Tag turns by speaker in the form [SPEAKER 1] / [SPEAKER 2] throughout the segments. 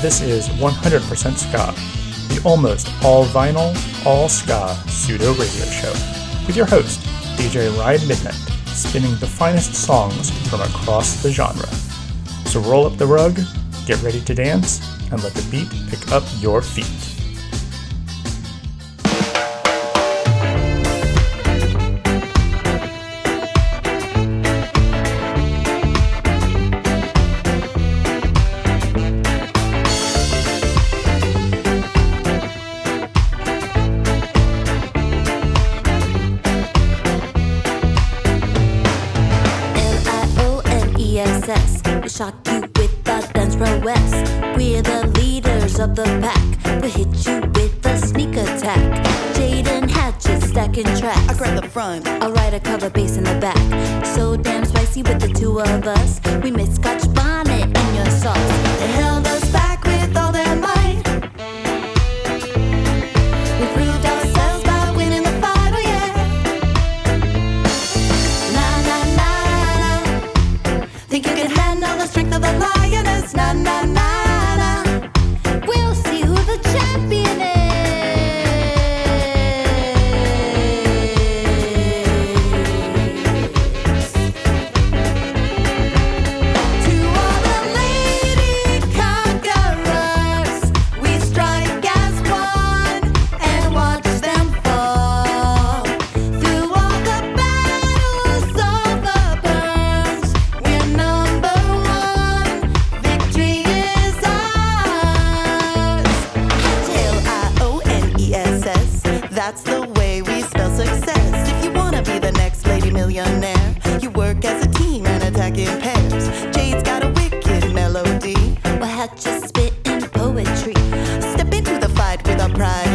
[SPEAKER 1] This is 100% Ska, the almost all vinyl, all Ska pseudo radio show, with your host, DJ Ride Midnight, spinning the finest songs from across the genre. So roll up the rug, get ready to dance, and let the beat pick up your feet.
[SPEAKER 2] us.
[SPEAKER 3] surprise.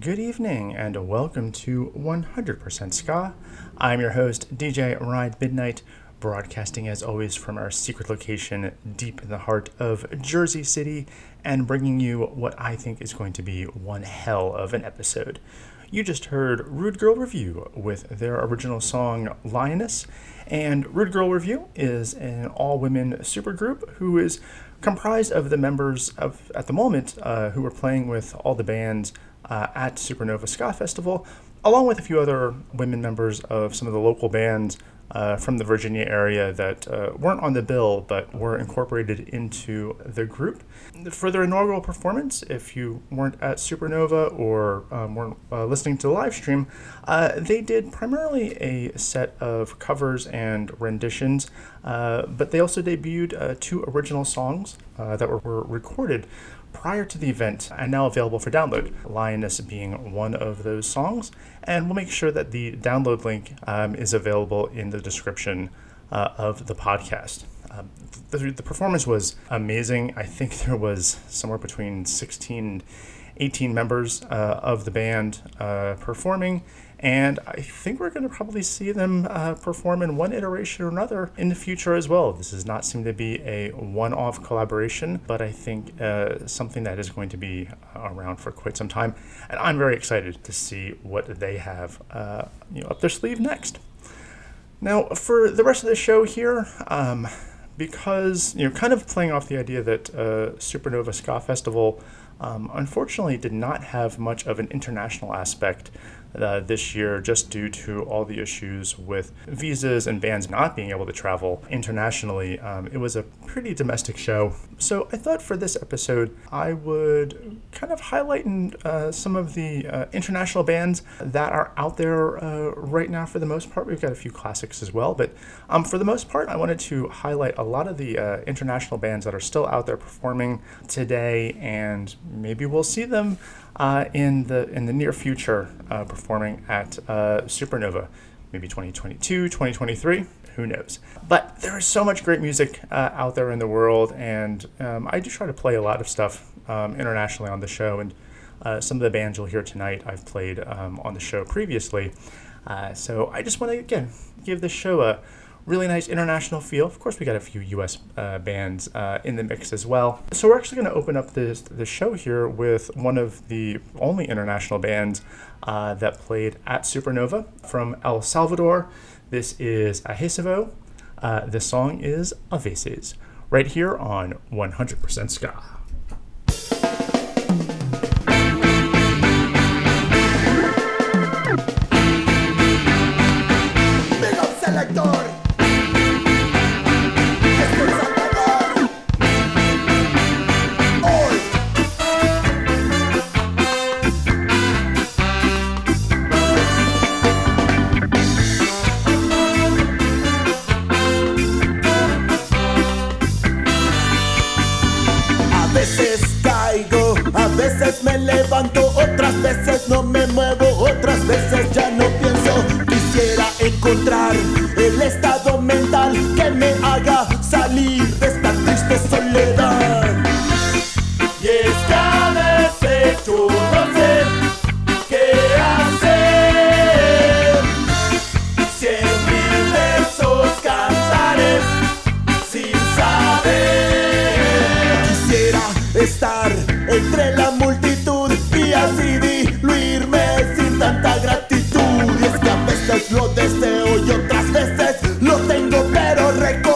[SPEAKER 1] Good evening and welcome to 100% Ska. I'm your host, DJ Ride Midnight, broadcasting as always from our secret location deep in the heart of Jersey City and bringing you what I think is going to be one hell of an episode. You just heard Rude Girl Review with their original song Lioness, and Rude Girl Review is an all women supergroup who is comprised of the members of, at the moment, uh, who are playing with all the bands uh, at Supernova Ska Festival, along with a few other women members of some of the local bands uh, from the Virginia area that uh, weren't on the bill but were incorporated into the group. For their inaugural performance, if you weren't at Supernova or um, weren't uh, listening to the live stream, uh, they did primarily a set of covers and renditions, uh, but they also debuted uh, two original songs that were, were recorded prior to the event and now available for download, Lioness being one of those songs. And we'll make sure that the download link um, is available in the description uh, of the podcast. Um, the, the, performance was amazing. I think there was somewhere between 16 and 18 members uh, of the band uh, performing, and I think we're going to probably see them uh, perform in one iteration or another in the future as well. This does not seem to be a one off collaboration, but I think uh, something that is going to be around for quite some time. And I'm very excited to see what they have uh, you know, up their sleeve next. Now, for the rest of the show here, um, because you know, kind of playing off the idea that uh, Supernova Ska Festival um, unfortunately did not have much of an international aspect uh, this year just due to all the issues with visas and bands not being able to travel internationally. Um, it was a pretty domestic show. So I thought for this episode, I would kind of highlight uh, some of the uh, international bands that are out there uh, right now for the most part. We've got a few classics as well, but um, for the most part, I wanted to highlight a lot of the uh, international bands that are still out there performing today, and maybe we'll see them uh, in the in the near future uh, performing at uh, Supernova, maybe 2022, 2023. Who knows? But there is so much great music uh, out there in the world, and um, I do try to play a lot of stuff um, internationally on the show. And uh, some of the bands you'll hear tonight, I've played um, on the show previously. Uh, so I just want to again give this show a really nice international feel. Of course, we got a few U.S. Uh, bands uh, in the mix as well. So we're actually going to open up this the show here with one of the only international bands uh, that played at Supernova from El Salvador. This is Adhesivo. Uh, the song is A Veces, right here on 100% Ska.
[SPEAKER 4] deseo y otras veces lo
[SPEAKER 5] tengo pero recuerdo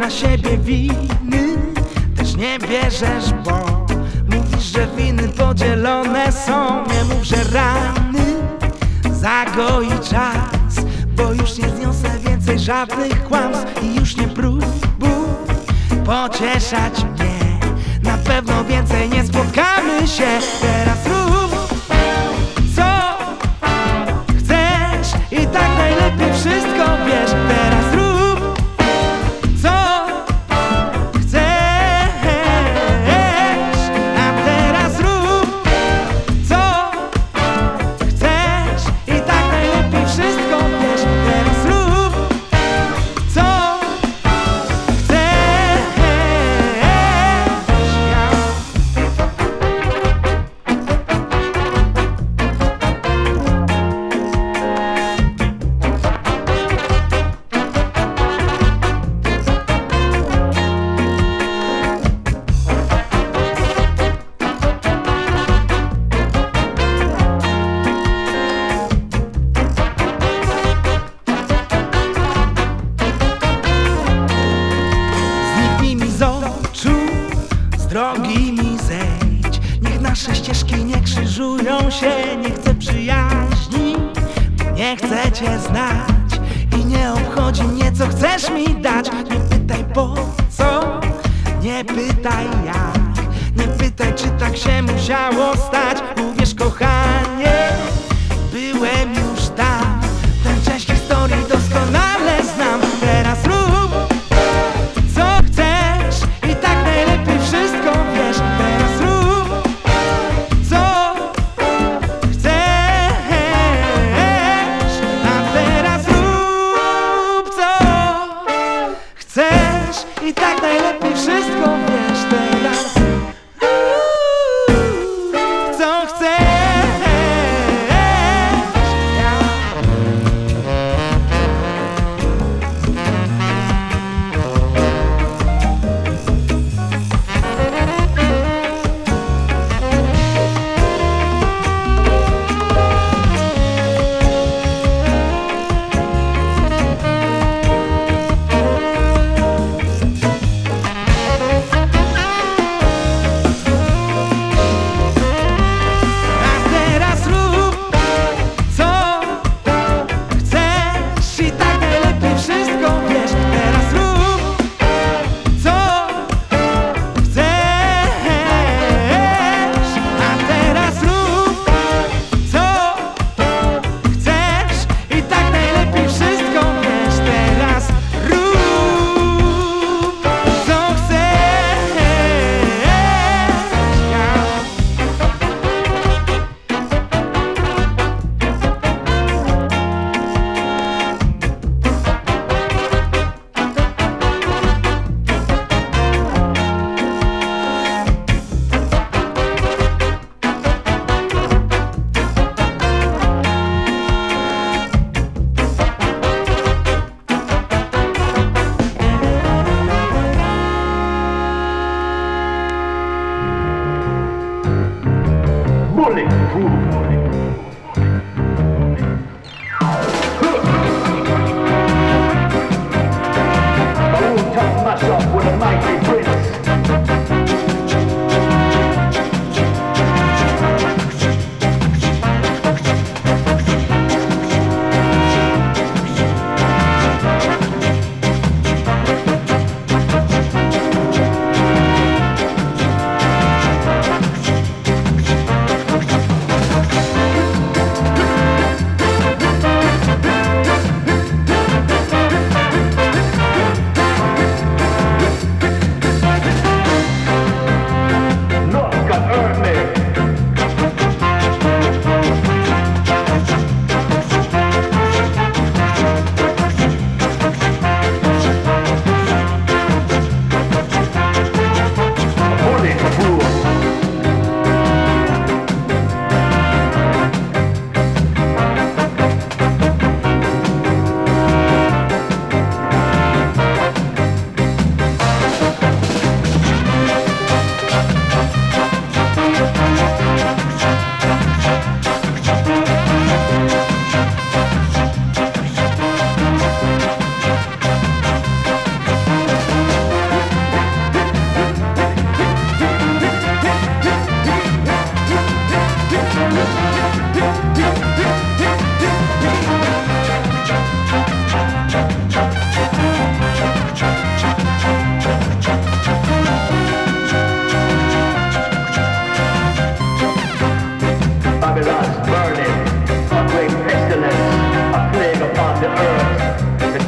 [SPEAKER 5] na siebie winy. Też nie bierzesz, bo Mówisz, że winy podzielone są. Nie mów, że rany Zagoi czas Bo już nie zniosę więcej żadnych kłamstw I już nie próbuj pocieszać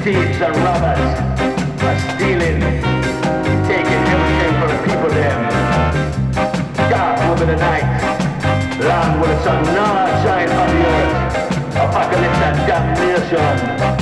[SPEAKER 5] thieves and robbers are stealing, taking everything from the people them. Dark will be the night, land will the sun not shine on the earth, apocalypse and damnation.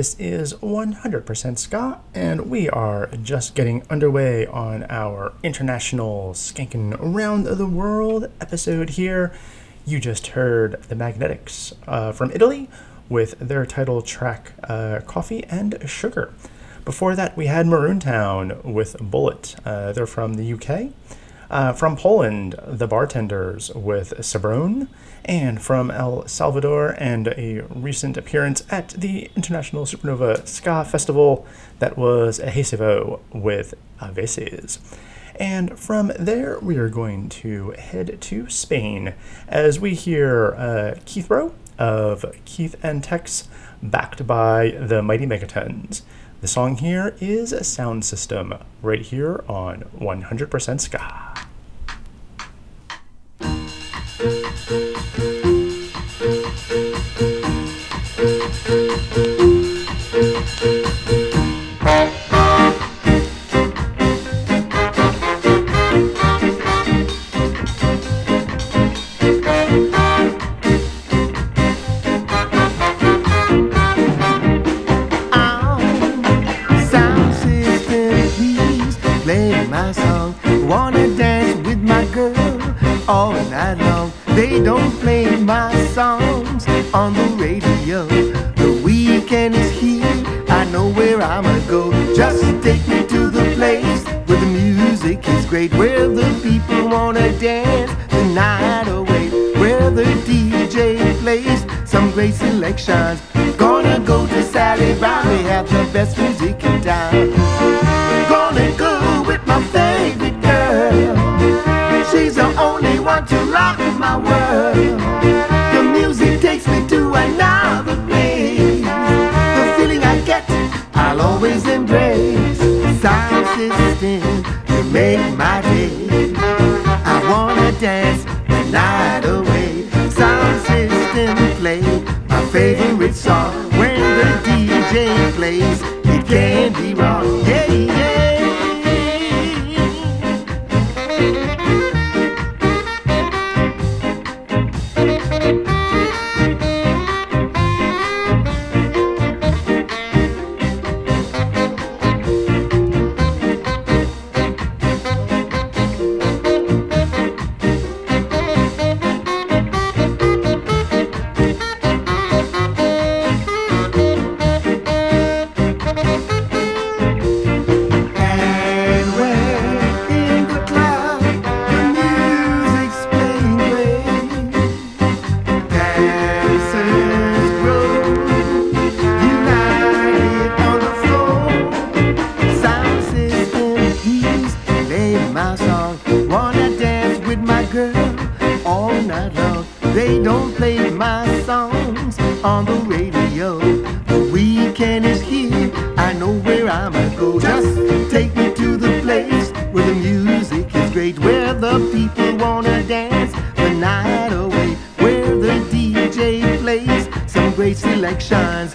[SPEAKER 1] This is 100% Ska, and we are just getting underway on our international skanking around the world episode here. You just heard the Magnetics uh, from Italy with their title track uh, Coffee and Sugar. Before that, we had Maroon Town with Bullet. Uh, they're from the UK. Uh, from Poland, the Bartenders with Sabrone, and from El Salvador, and a recent appearance at the International Supernova Ska Festival that was Adhesivo with A Veces. And from there, we are going to head to Spain as we hear uh, Keith Rowe of Keith and Tex, backed by the Mighty Megatons. The song here is a Sound System, right here on 100% Ska.
[SPEAKER 6] Sound on the radio. The weekend is here. I know where I'ma go. Just take me to the place where the music is great, where the people wanna dance the night away, where the DJ plays some great selections.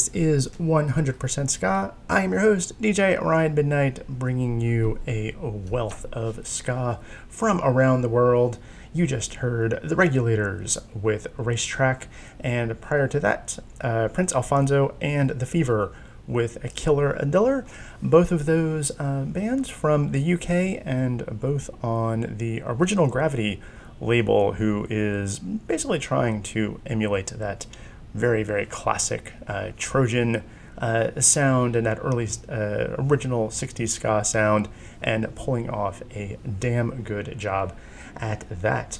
[SPEAKER 1] This is 100% Ska. I am your host, DJ Ryan Midnight, bringing you a wealth of Ska from around the world. You just heard The Regulators with Racetrack, and prior to that, uh, Prince Alfonso and The Fever with A Killer a Diller. Both of those uh, bands from the UK and both on the original Gravity label, who is basically trying to emulate that very, very classic uh, Trojan uh, sound and that early uh, original 60s ska sound and pulling off a damn good job at that.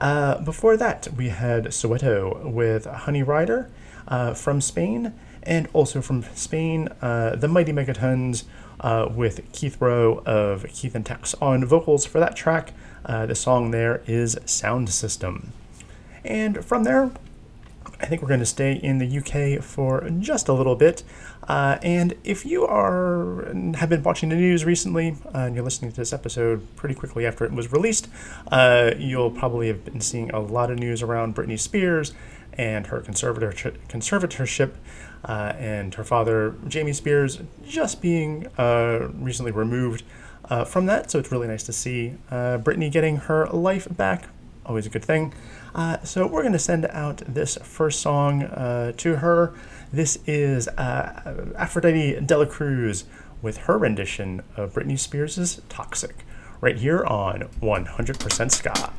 [SPEAKER 1] Uh, before that, we had Soweto with Honey Rider uh, from Spain, and also from Spain, uh, the Mighty Megatons uh, with Keith Rowe of Keith and Tex on vocals for that track. The song there is Sound System. And from there, I think we're going to stay in the UK for just a little bit. Uh, and if you are have been watching the news recently uh, and you're listening to this episode pretty quickly after it was released, uh, you'll probably have been seeing a lot of news around Britney Spears and her conservator- conservatorship. Uh, and her father, Jamie Spears, just being uh, recently removed uh, from that. So it's really nice to see Britney getting her life back. Always a good thing. Uh, so we're going to send out this first song uh, to her. This is uh, Aphrodite Dela Cruz with her rendition of Britney Spears' Toxic, right here on 100% Ska.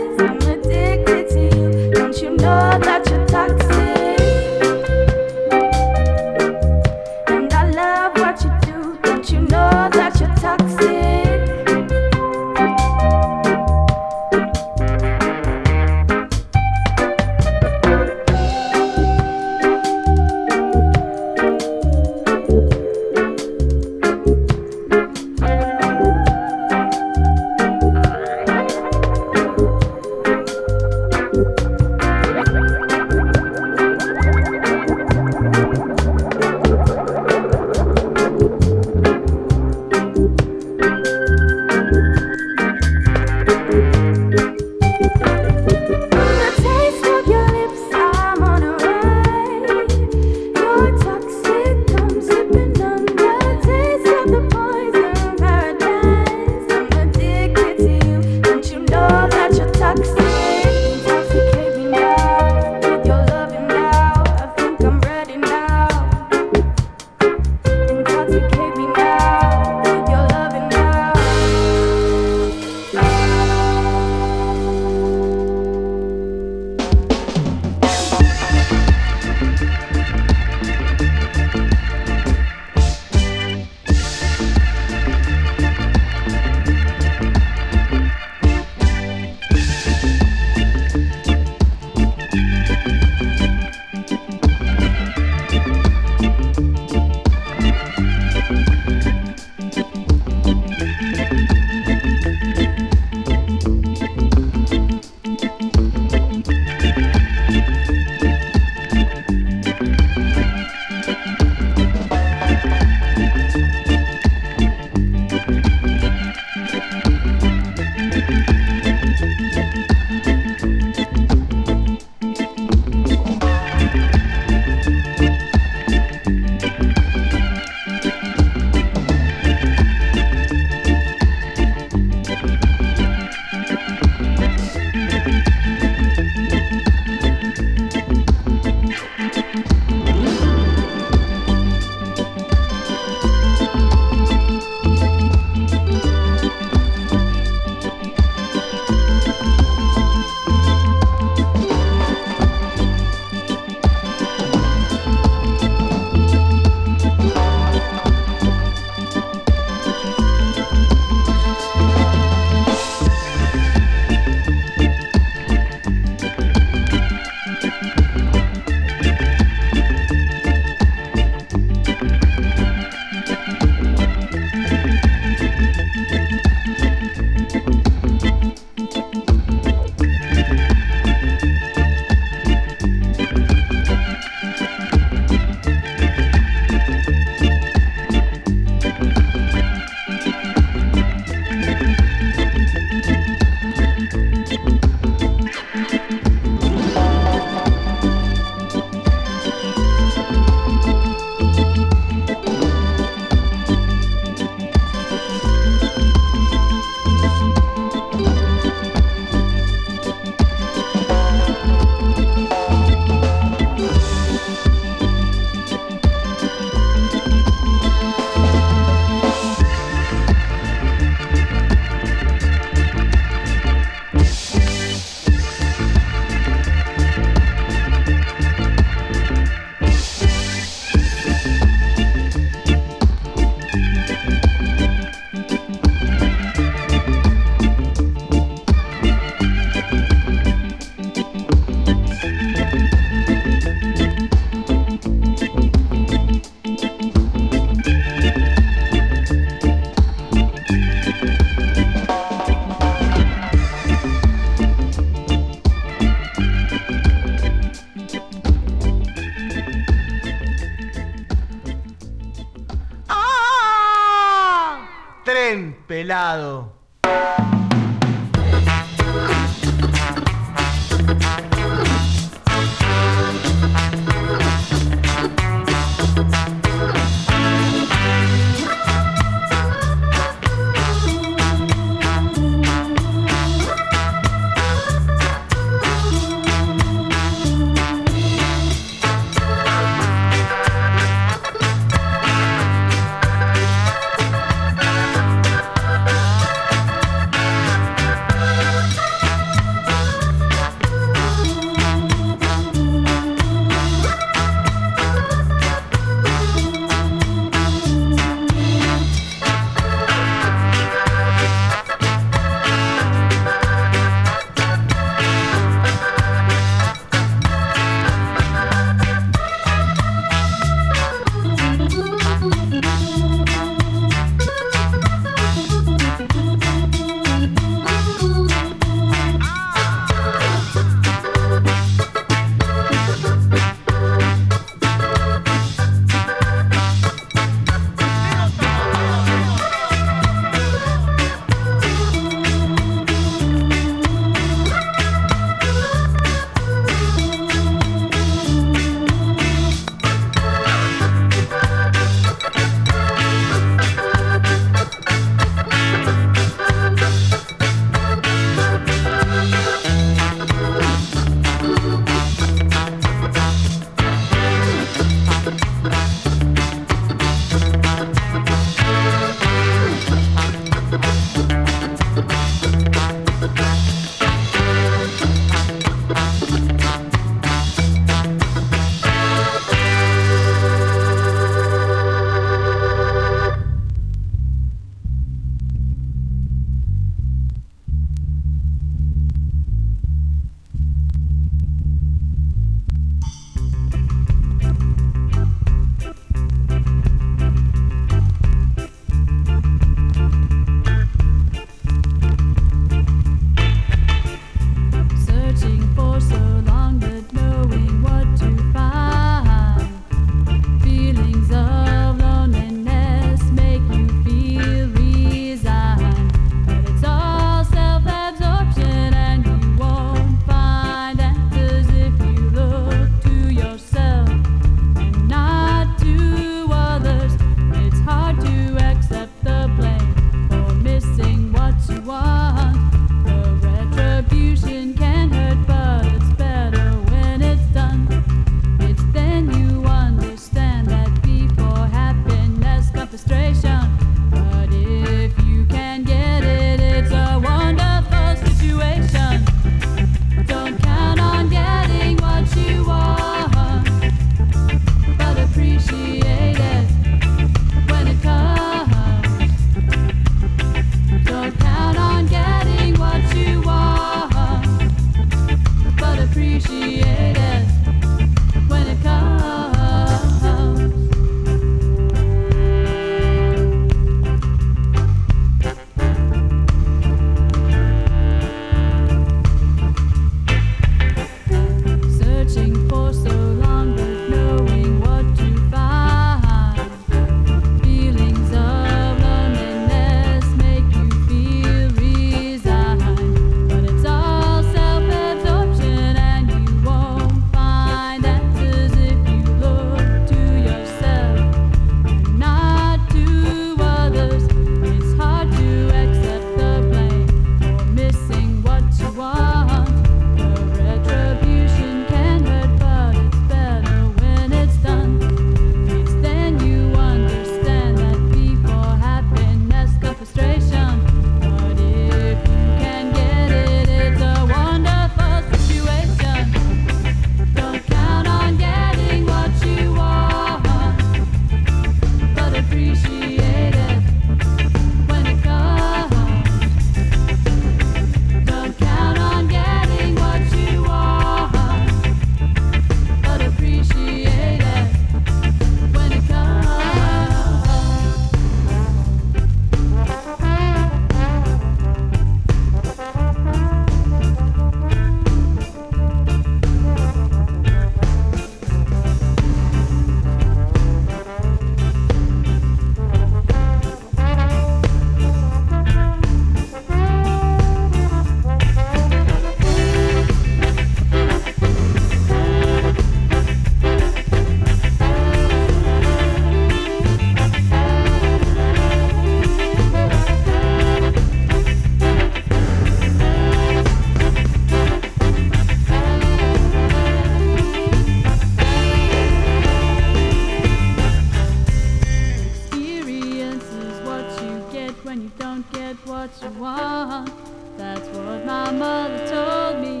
[SPEAKER 7] When you don't get what you want. That's what my mother told me.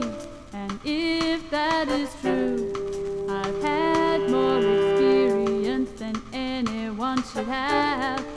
[SPEAKER 7] And if that is true, I've had more experience than anyone should have.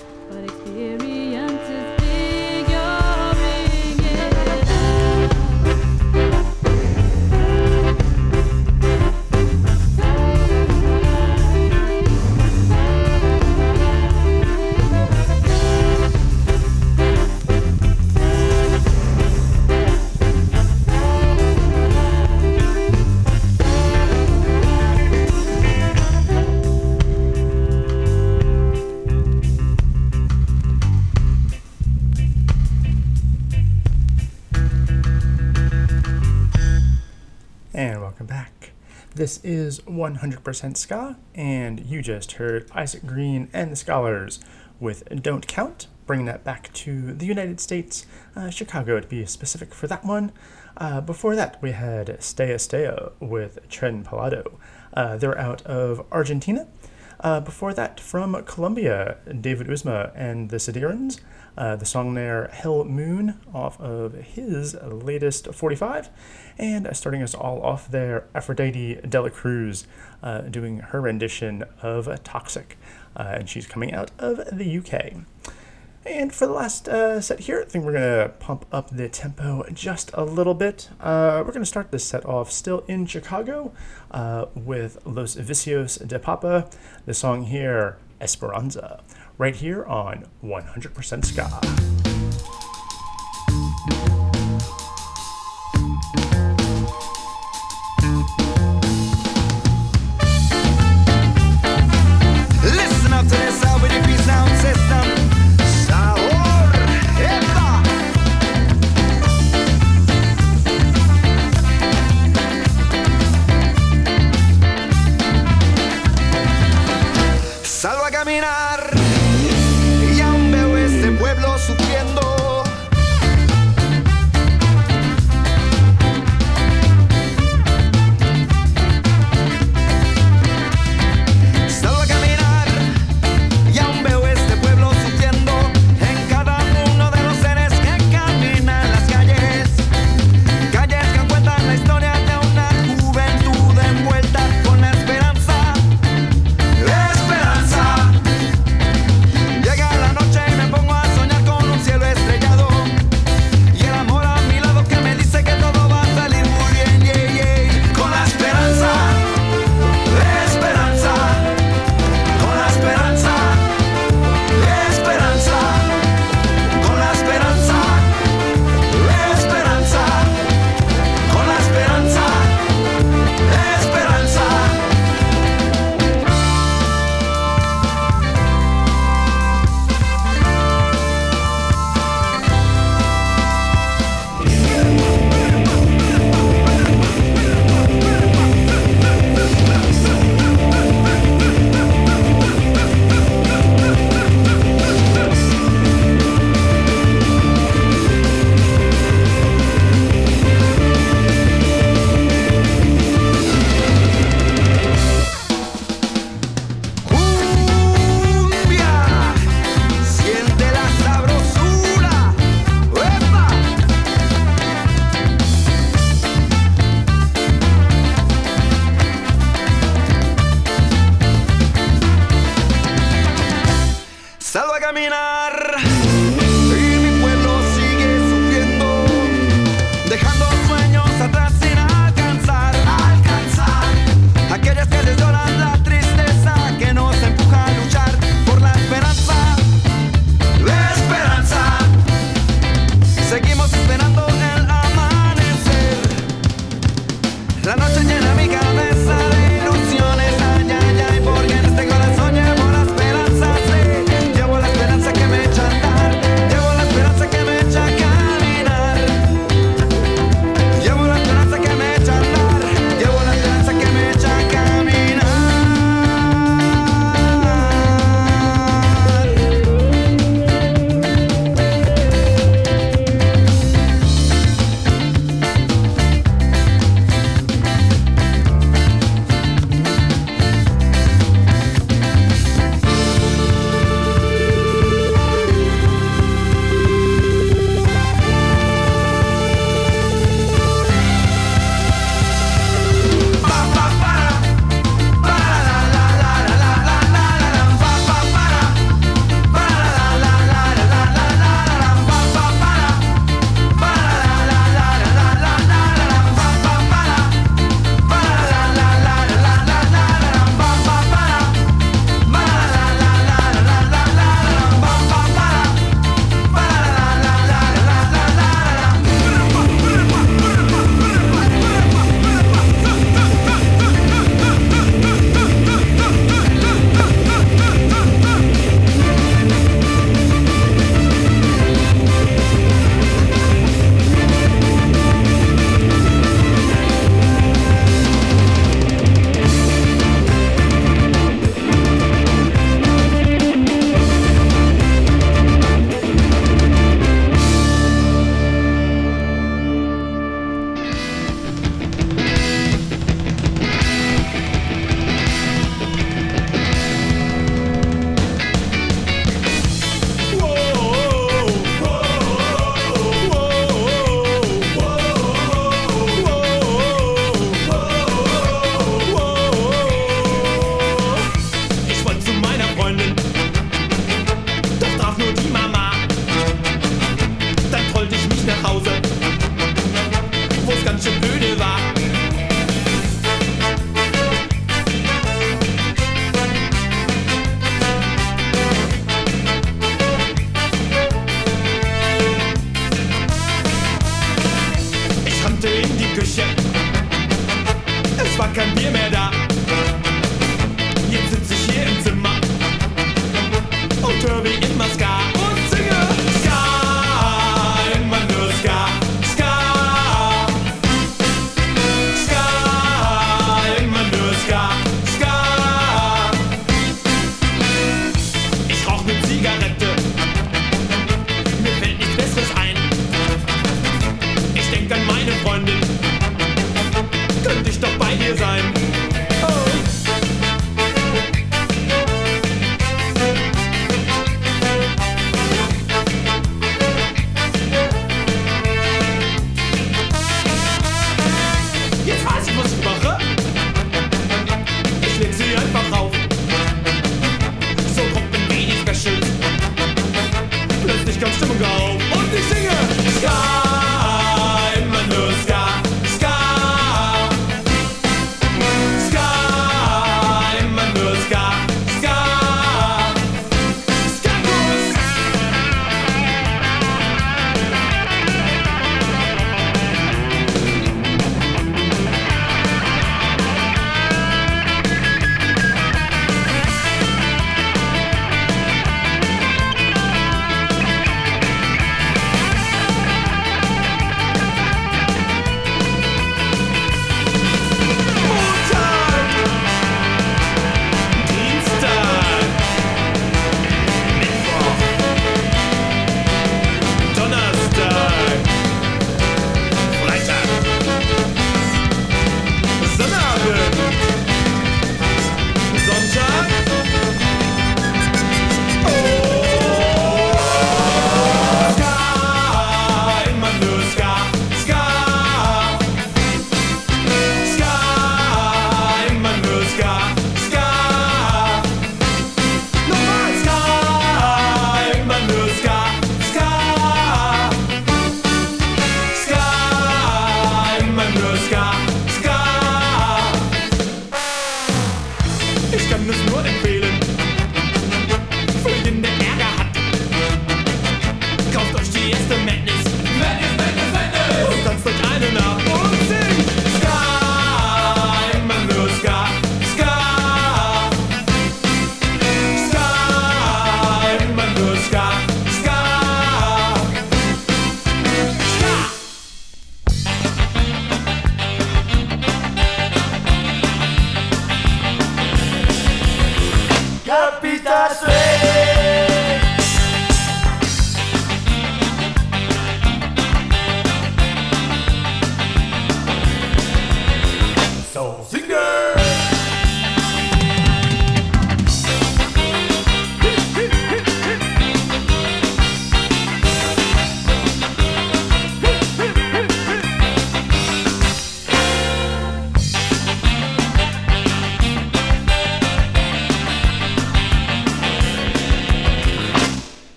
[SPEAKER 1] This is 100% Ska, and you just heard Isaac Green and the Skalars with Don't Count, bringing that back to the United States, uh, Chicago to be specific for that one. Uh, before that, we had Staya Staya with Tren Palado. Uh, they're out of Argentina. Uh, before that, from Colombia, David Uzma and the Sidirans. Uh, the song there, Hell Moon, off of his latest 45. And starting us all off there, Aphrodite Dela Cruz uh, doing her rendition of Toxic. Uh, and she's coming out of the UK. And for the last uh, set here, I think we're going to pump up the tempo just a little bit. Uh, we're going to start this set off still in Chicago uh, with Los Vicios de Papa. The song here, Esperanza, right here on 100% Ska.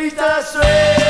[SPEAKER 1] pita sve.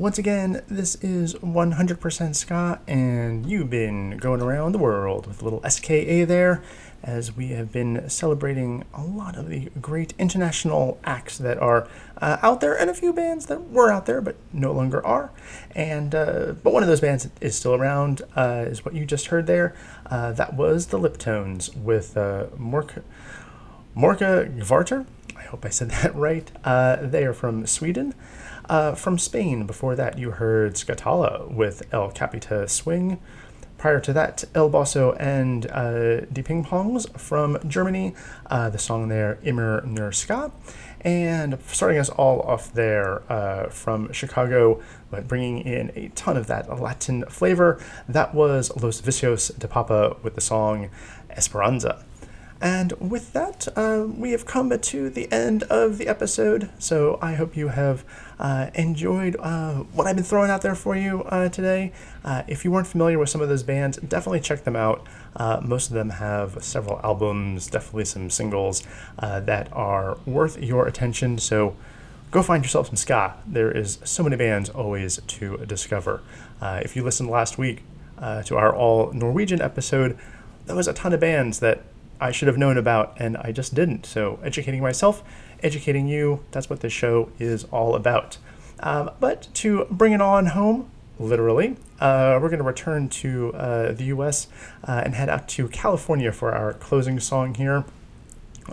[SPEAKER 1] Once again, this is 100% Scott, and you've been going around the world with a little SKA there, as we have been celebrating a lot of the great international acts that are uh, out there, and a few bands that were out there but no longer are. And uh, but one of those bands is still around, uh, is what you just heard there. Uh, that was the Liptones with uh, Morka Gvarter. I hope I said that right. Uh, they are from Sweden. Uh, from Spain, before that, you heard Skatala with El Capita Swing. Prior to that, El Bosso and uh, Die Ping Pongs from Germany. Uh, the song there, Immer nur Ska. And starting us all off there uh, from Chicago, but bringing in a ton of that Latin flavor, that was Los Vicios de Papa with the song Esperanza. And with that, uh, we have come to the end of the episode. So I hope you have uh, enjoyed uh, what I've been throwing out there for you uh, today. Uh, if you weren't familiar with some of those bands, definitely check them out. Uh, most of them have several albums, definitely some singles that are worth your attention. So go find yourself some ska. There is so many bands always to discover. If you listened last week to our all Norwegian episode, there was a ton of bands that I should have known about and I just didn't. So educating myself, educating you, that's what this show is all about. Um, but to bring it on home, literally, uh, we're going to return to uh, the US uh, and head out to California for our closing song here.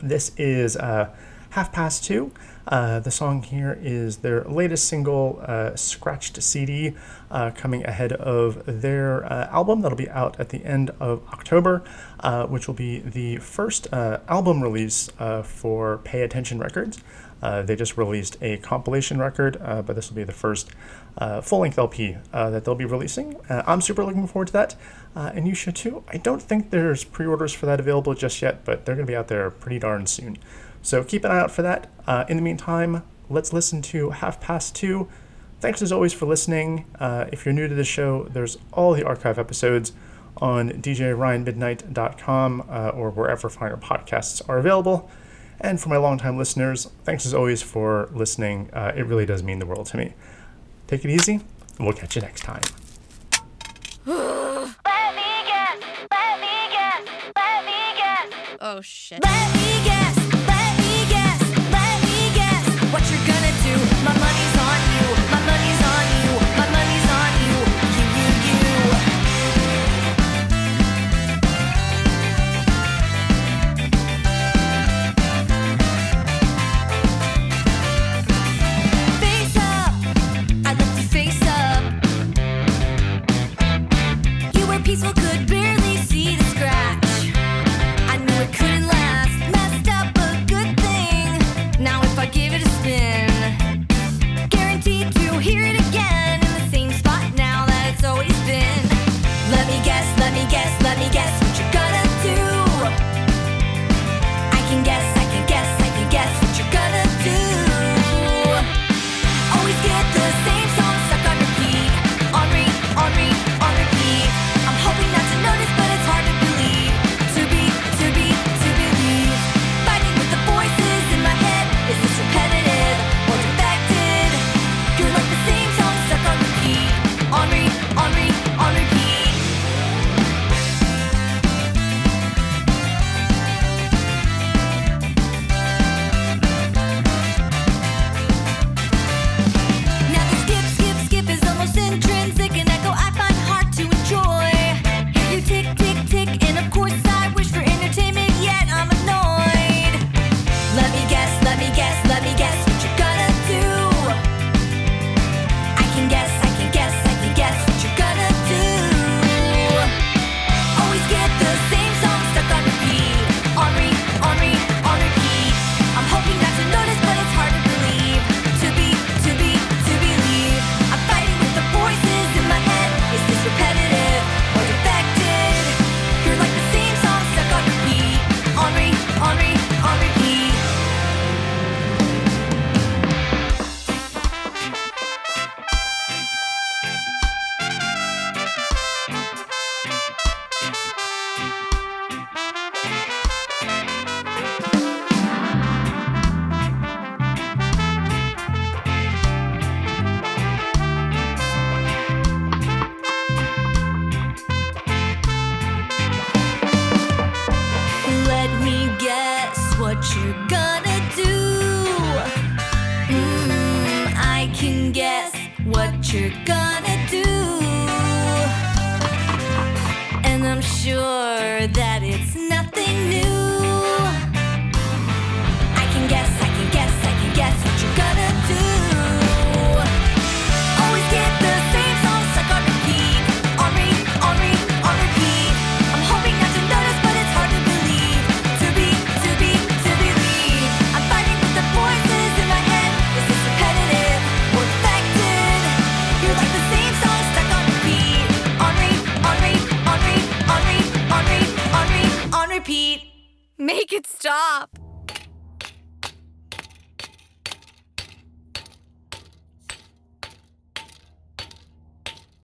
[SPEAKER 1] This is uh, Half Past Two. Uh, the song here is their latest single, uh, Scratched CD, uh, coming ahead of their uh, album that'll be out at the end of October, uh, which will be the first album release for Pay Attention Records. They just released a compilation record, but this will be the first full length LP that they'll be releasing. I'm super looking forward to that, and you should too. I don't think there's pre orders for that available just yet, but they're going to be out there pretty darn soon. So keep an eye out for that. Uh, in the meantime, let's listen to Half Past Two. Thanks as always for listening. Uh, if you're new to the show, there's all the archive episodes on djryanmidnight.com uh, or wherever finer podcasts are available. And for my longtime listeners, thanks as always for listening. Uh, it really does mean the world to me. Take it easy, and we'll catch you next time.
[SPEAKER 7] Let me guess, let me guess, let me guess.
[SPEAKER 8] Oh shit.